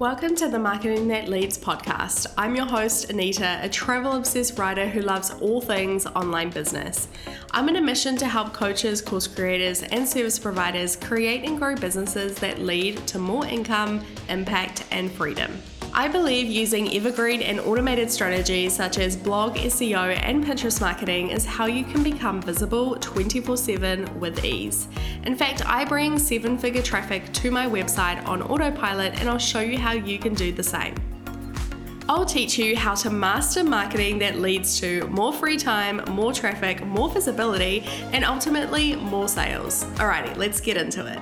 Welcome to the Marketing That Leads podcast. I'm your host, Anita, a travel obsessed writer who loves all things online business. I'm on a mission to help coaches, course creators, and service providers create and grow businesses that lead to more income, impact, and freedom. I believe using evergreen and automated strategies such as blog, SEO, and Pinterest marketing is how you can become visible 24 7 with ease. In fact, I bring seven figure traffic to my website on autopilot, and I'll show you how you can do the same. I'll teach you how to master marketing that leads to more free time, more traffic, more visibility, and ultimately more sales. Alrighty, let's get into it.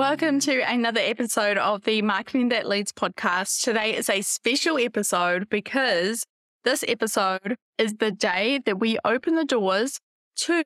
Welcome to another episode of the Marketing That Leads podcast. Today is a special episode because this episode is the day that we open the doors to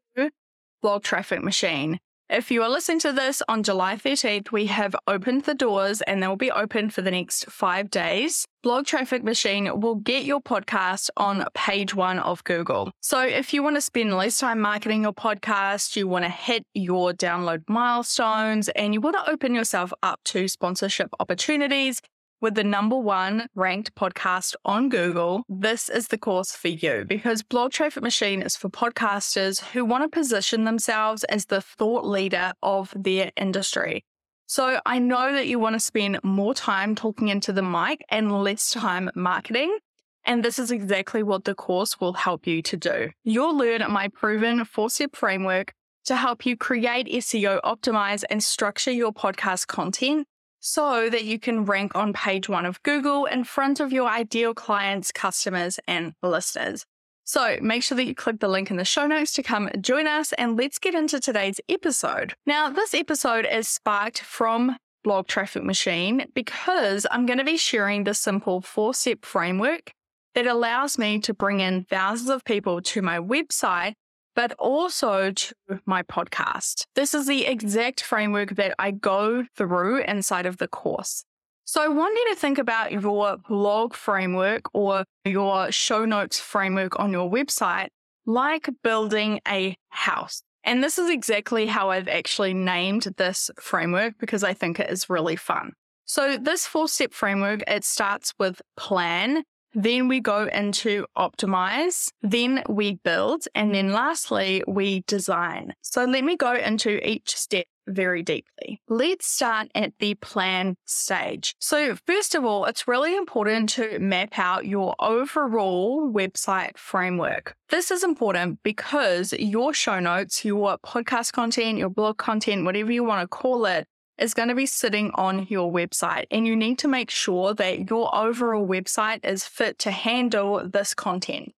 Blog Traffic Machine. If you are listening to this on July 13th, we have opened the doors and they will be open for the next five days. Blog Traffic Machine will get your podcast on page one of Google. So if you want to spend less time marketing your podcast, you want to hit your download milestones, and you want to open yourself up to sponsorship opportunities, with the number one ranked podcast on Google, this is the course for you because Blog Traffic Machine is for podcasters who want to position themselves as the thought leader of their industry. So I know that you want to spend more time talking into the mic and less time marketing. And this is exactly what the course will help you to do. You'll learn my proven four step framework to help you create SEO, optimize, and structure your podcast content so that you can rank on page one of Google in front of your ideal clients, customers, and listeners. So make sure that you click the link in the show notes to come join us and let's get into today's episode. Now, this episode is sparked from Blog Traffic Machine because I'm going to be sharing the simple four step framework that allows me to bring in thousands of people to my website but also to my podcast. This is the exact framework that I go through inside of the course. So I want you to think about your blog framework or your show notes framework on your website like building a house. And this is exactly how I've actually named this framework because I think it is really fun. So this four step framework, it starts with plan, then we go into optimize, then we build, and then lastly, we design. So let me go into each step very deeply. Let's start at the plan stage. So, first of all, it's really important to map out your overall website framework. This is important because your show notes, your podcast content, your blog content, whatever you want to call it, is going to be sitting on your website. And you need to make sure that your overall website is fit to handle this content.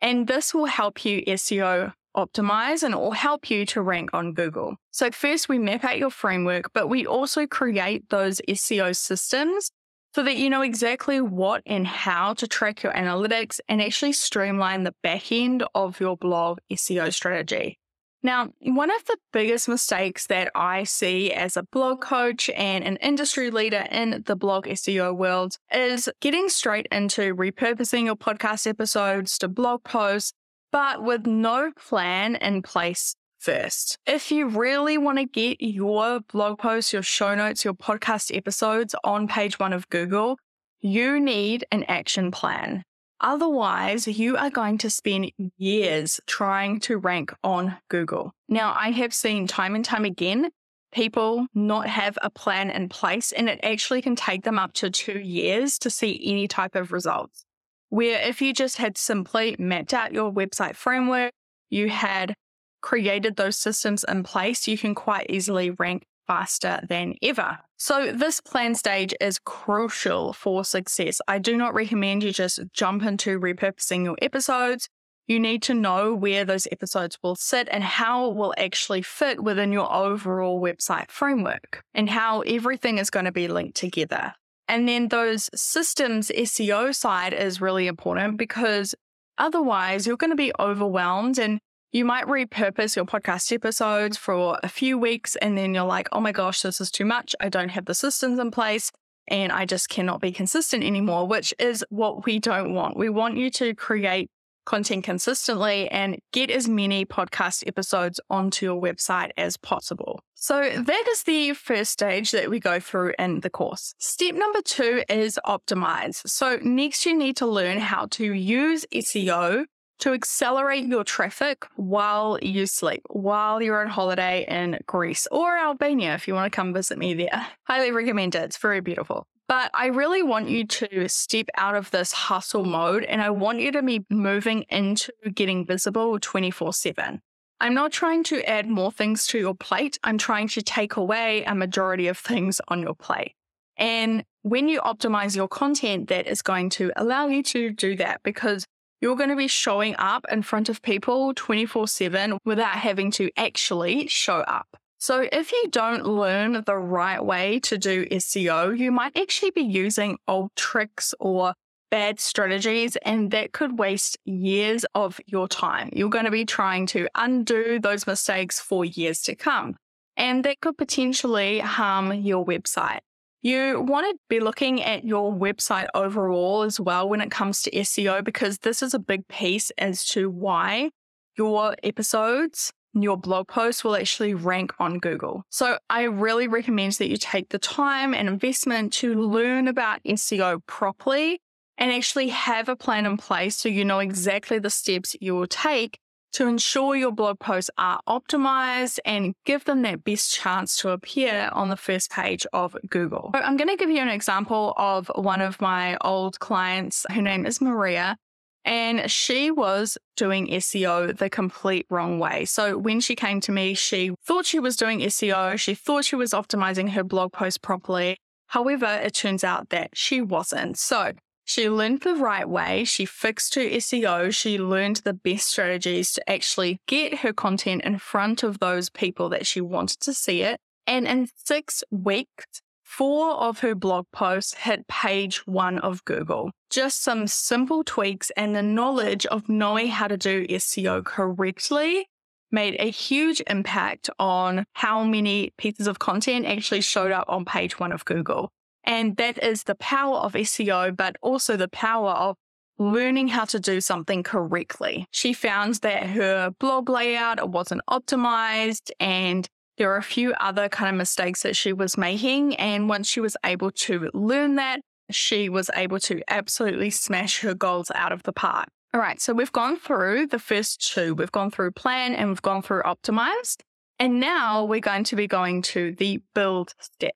And this will help you SEO optimize and it will help you to rank on Google. So, first, we map out your framework, but we also create those SEO systems so that you know exactly what and how to track your analytics and actually streamline the back end of your blog SEO strategy. Now, one of the biggest mistakes that I see as a blog coach and an industry leader in the blog SEO world is getting straight into repurposing your podcast episodes to blog posts, but with no plan in place first. If you really want to get your blog posts, your show notes, your podcast episodes on page one of Google, you need an action plan. Otherwise, you are going to spend years trying to rank on Google. Now, I have seen time and time again people not have a plan in place, and it actually can take them up to two years to see any type of results. Where if you just had simply mapped out your website framework, you had created those systems in place, you can quite easily rank faster than ever. So, this plan stage is crucial for success. I do not recommend you just jump into repurposing your episodes. You need to know where those episodes will sit and how it will actually fit within your overall website framework and how everything is going to be linked together. And then those systems SEO side is really important because otherwise you're going to be overwhelmed and you might repurpose your podcast episodes for a few weeks and then you're like, oh my gosh, this is too much. I don't have the systems in place and I just cannot be consistent anymore, which is what we don't want. We want you to create content consistently and get as many podcast episodes onto your website as possible. So, that is the first stage that we go through in the course. Step number two is optimize. So, next you need to learn how to use SEO to accelerate your traffic while you sleep, while you're on holiday in Greece or Albania if you want to come visit me there. Highly recommend it. It's very beautiful. But I really want you to step out of this hustle mode and I want you to be moving into getting visible 24 7. I'm not trying to add more things to your plate. I'm trying to take away a majority of things on your plate. And when you optimize your content, that is going to allow you to do that because you're going to be showing up in front of people 24 7 without having to actually show up. So, if you don't learn the right way to do SEO, you might actually be using old tricks or bad strategies, and that could waste years of your time. You're going to be trying to undo those mistakes for years to come, and that could potentially harm your website. You want to be looking at your website overall as well when it comes to SEO, because this is a big piece as to why your episodes and your blog post will actually rank on Google. So I really recommend that you take the time and investment to learn about SEO properly and actually have a plan in place so you know exactly the steps you will take to ensure your blog posts are optimized and give them that best chance to appear on the first page of Google. So I'm going to give you an example of one of my old clients. Her name is Maria. And she was doing SEO the complete wrong way. So when she came to me, she thought she was doing SEO. She thought she was optimizing her blog post properly. However, it turns out that she wasn't. So she learned the right way. She fixed her SEO. She learned the best strategies to actually get her content in front of those people that she wanted to see it. And in six weeks, Four of her blog posts hit page one of Google. Just some simple tweaks and the knowledge of knowing how to do SEO correctly made a huge impact on how many pieces of content actually showed up on page one of Google. And that is the power of SEO, but also the power of learning how to do something correctly. She found that her blog layout wasn't optimized and there were a few other kind of mistakes that she was making. And once she was able to learn that, she was able to absolutely smash her goals out of the park. All right, so we've gone through the first two. We've gone through plan and we've gone through optimized. And now we're going to be going to the build step.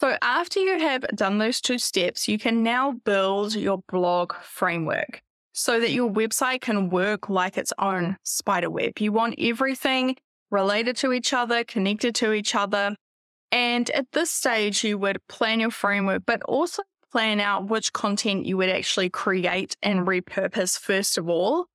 So after you have done those two steps, you can now build your blog framework so that your website can work like its own spider web. You want everything related to each other, connected to each other. And at this stage, you would plan your framework, but also plan out which content you would actually create and repurpose first of all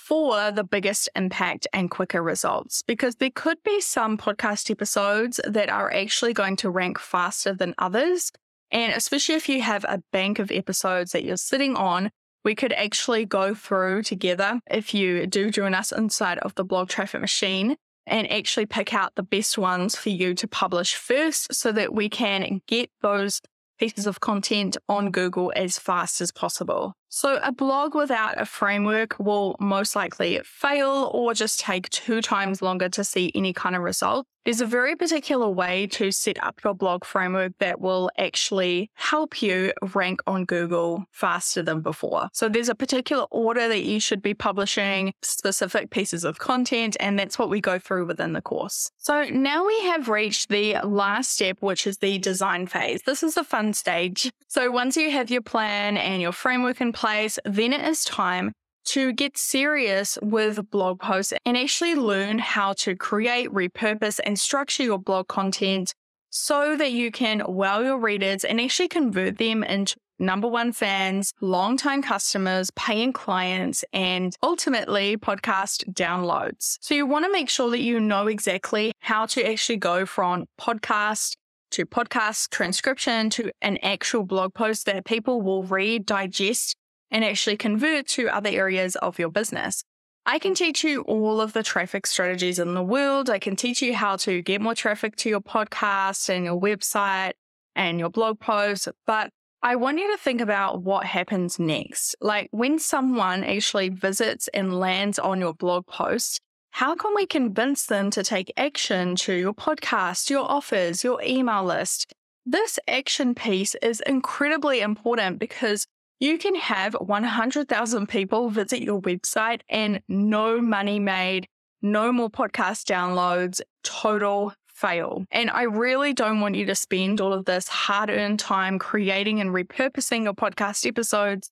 for the biggest impact and quicker results. Because there could be some podcast episodes that are actually going to rank faster than others. And especially if you have a bank of episodes that you're sitting on, we could actually go through together if you do join us inside of the blog traffic machine and actually pick out the best ones for you to publish first so that we can get those pieces of content on Google as fast as possible. So, a blog without a framework will most likely fail or just take two times longer to see any kind of result. There's a very particular way to set up your blog framework that will actually help you rank on Google faster than before. So, there's a particular order that you should be publishing specific pieces of content, and that's what we go through within the course. So, now we have reached the last step, which is the design phase. This is the fun stage. So, once you have your plan and your framework in place, then it is time to get serious with blog posts and actually learn how to create, repurpose, and structure your blog content so that you can wow your readers and actually convert them into number one fans, long-time customers, paying clients, and ultimately podcast downloads. So you want to make sure that you know exactly how to actually go from podcast to podcast transcription to an actual blog post that people will read, digest, and actually convert to other areas of your business. I can teach you all of the traffic strategies in the world. I can teach you how to get more traffic to your podcast and your website and your blog posts, but I want you to think about what happens next. Like when someone actually visits and lands on your blog post, how can we convince them to take action to your podcast, your offers, your email list? This action piece is incredibly important because you can have 100,000 people visit your website and no money made, no more podcast downloads, total fail. And I really don't want you to spend all of this hard earned time creating and repurposing your podcast episodes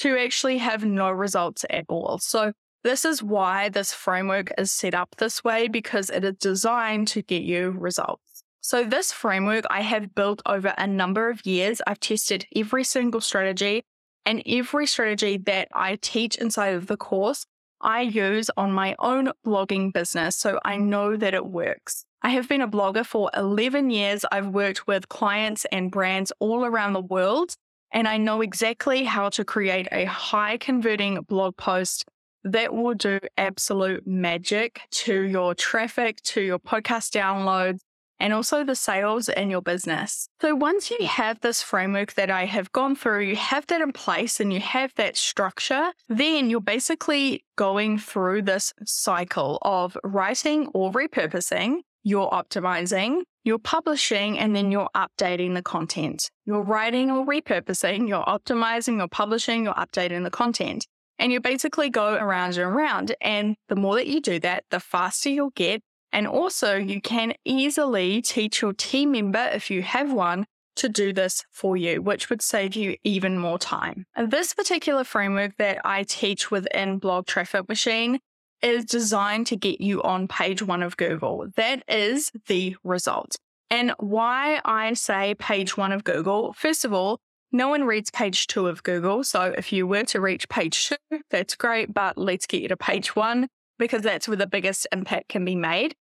to actually have no results at all. So, this is why this framework is set up this way because it is designed to get you results. So, this framework I have built over a number of years. I've tested every single strategy and every strategy that I teach inside of the course, I use on my own blogging business. So, I know that it works. I have been a blogger for 11 years. I've worked with clients and brands all around the world, and I know exactly how to create a high converting blog post that will do absolute magic to your traffic, to your podcast downloads, and also the sales in your business. So once you have this framework that I have gone through, you have that in place and you have that structure, then you're basically going through this cycle of writing or repurposing you're optimizing, you're publishing, and then you're updating the content. You're writing or repurposing, you're optimizing, you're publishing, you're updating the content. And you basically go around and around. And the more that you do that, the faster you'll get. And also, you can easily teach your team member, if you have one, to do this for you, which would save you even more time. This particular framework that I teach within Blog Traffic Machine is designed to get you on page one of Google. That is the result. And why I say page one of Google, first of all, no one reads page two of Google. So if you were to reach page two, that's great, but let's get you to page one because that's where the biggest impact can be made.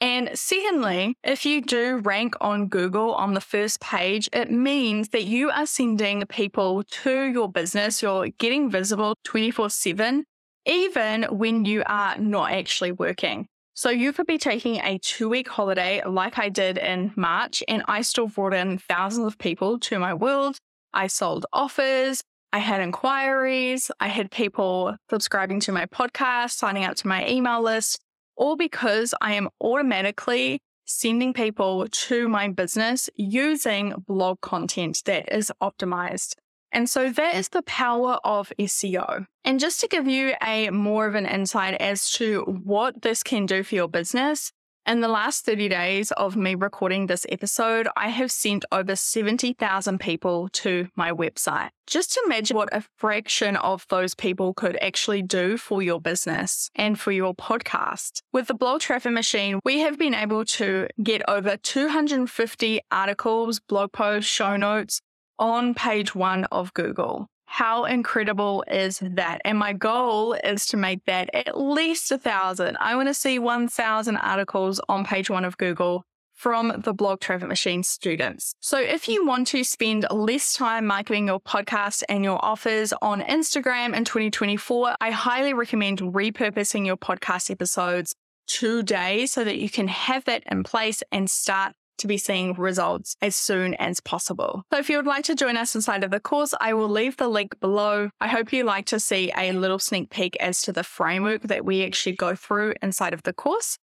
And secondly, if you do rank on Google on the first page, it means that you are sending people to your business, you're getting visible 24 7 even when you are not actually working. So you could be taking a two week holiday like I did in March, and I still brought in thousands of people to my world. I sold offers, I had inquiries, I had people subscribing to my podcast, signing up to my email list, all because I am automatically sending people to my business using blog content that is optimized. And so that is the power of SEO. And just to give you a more of an insight as to what this can do for your business, in the last 30 days of me recording this episode, I have sent over 70,000 people to my website. Just imagine what a fraction of those people could actually do for your business and for your podcast. With the Blog Traffic Machine, we have been able to get over 250 articles, blog posts, show notes, on page one of Google. How incredible is that? And my goal is to make that at least a thousand. I want to see 1,000 articles on page one of Google from the Blog Traffic Machine students. So if you want to spend less time marketing your podcast and your offers on Instagram in 2024, I highly recommend repurposing your podcast episodes today so that you can have that in place and start to be seeing results as soon as possible. So if you would like to join us inside of the course, I will leave the link below. I hope you like to see a little sneak peek as to the framework that we actually go through inside of the course.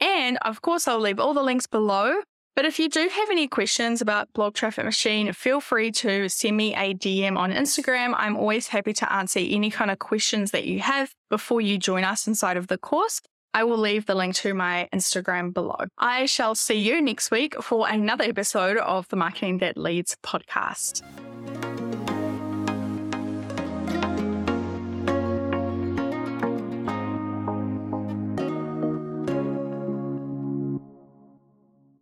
And of course, I'll leave all the links below. But if you do have any questions about Blog Traffic Machine, feel free to send me a DM on Instagram. I'm always happy to answer any kind of questions that you have before you join us inside of the course. I will leave the link to my Instagram below. I shall see you next week for another episode of the Marketing That Leads podcast.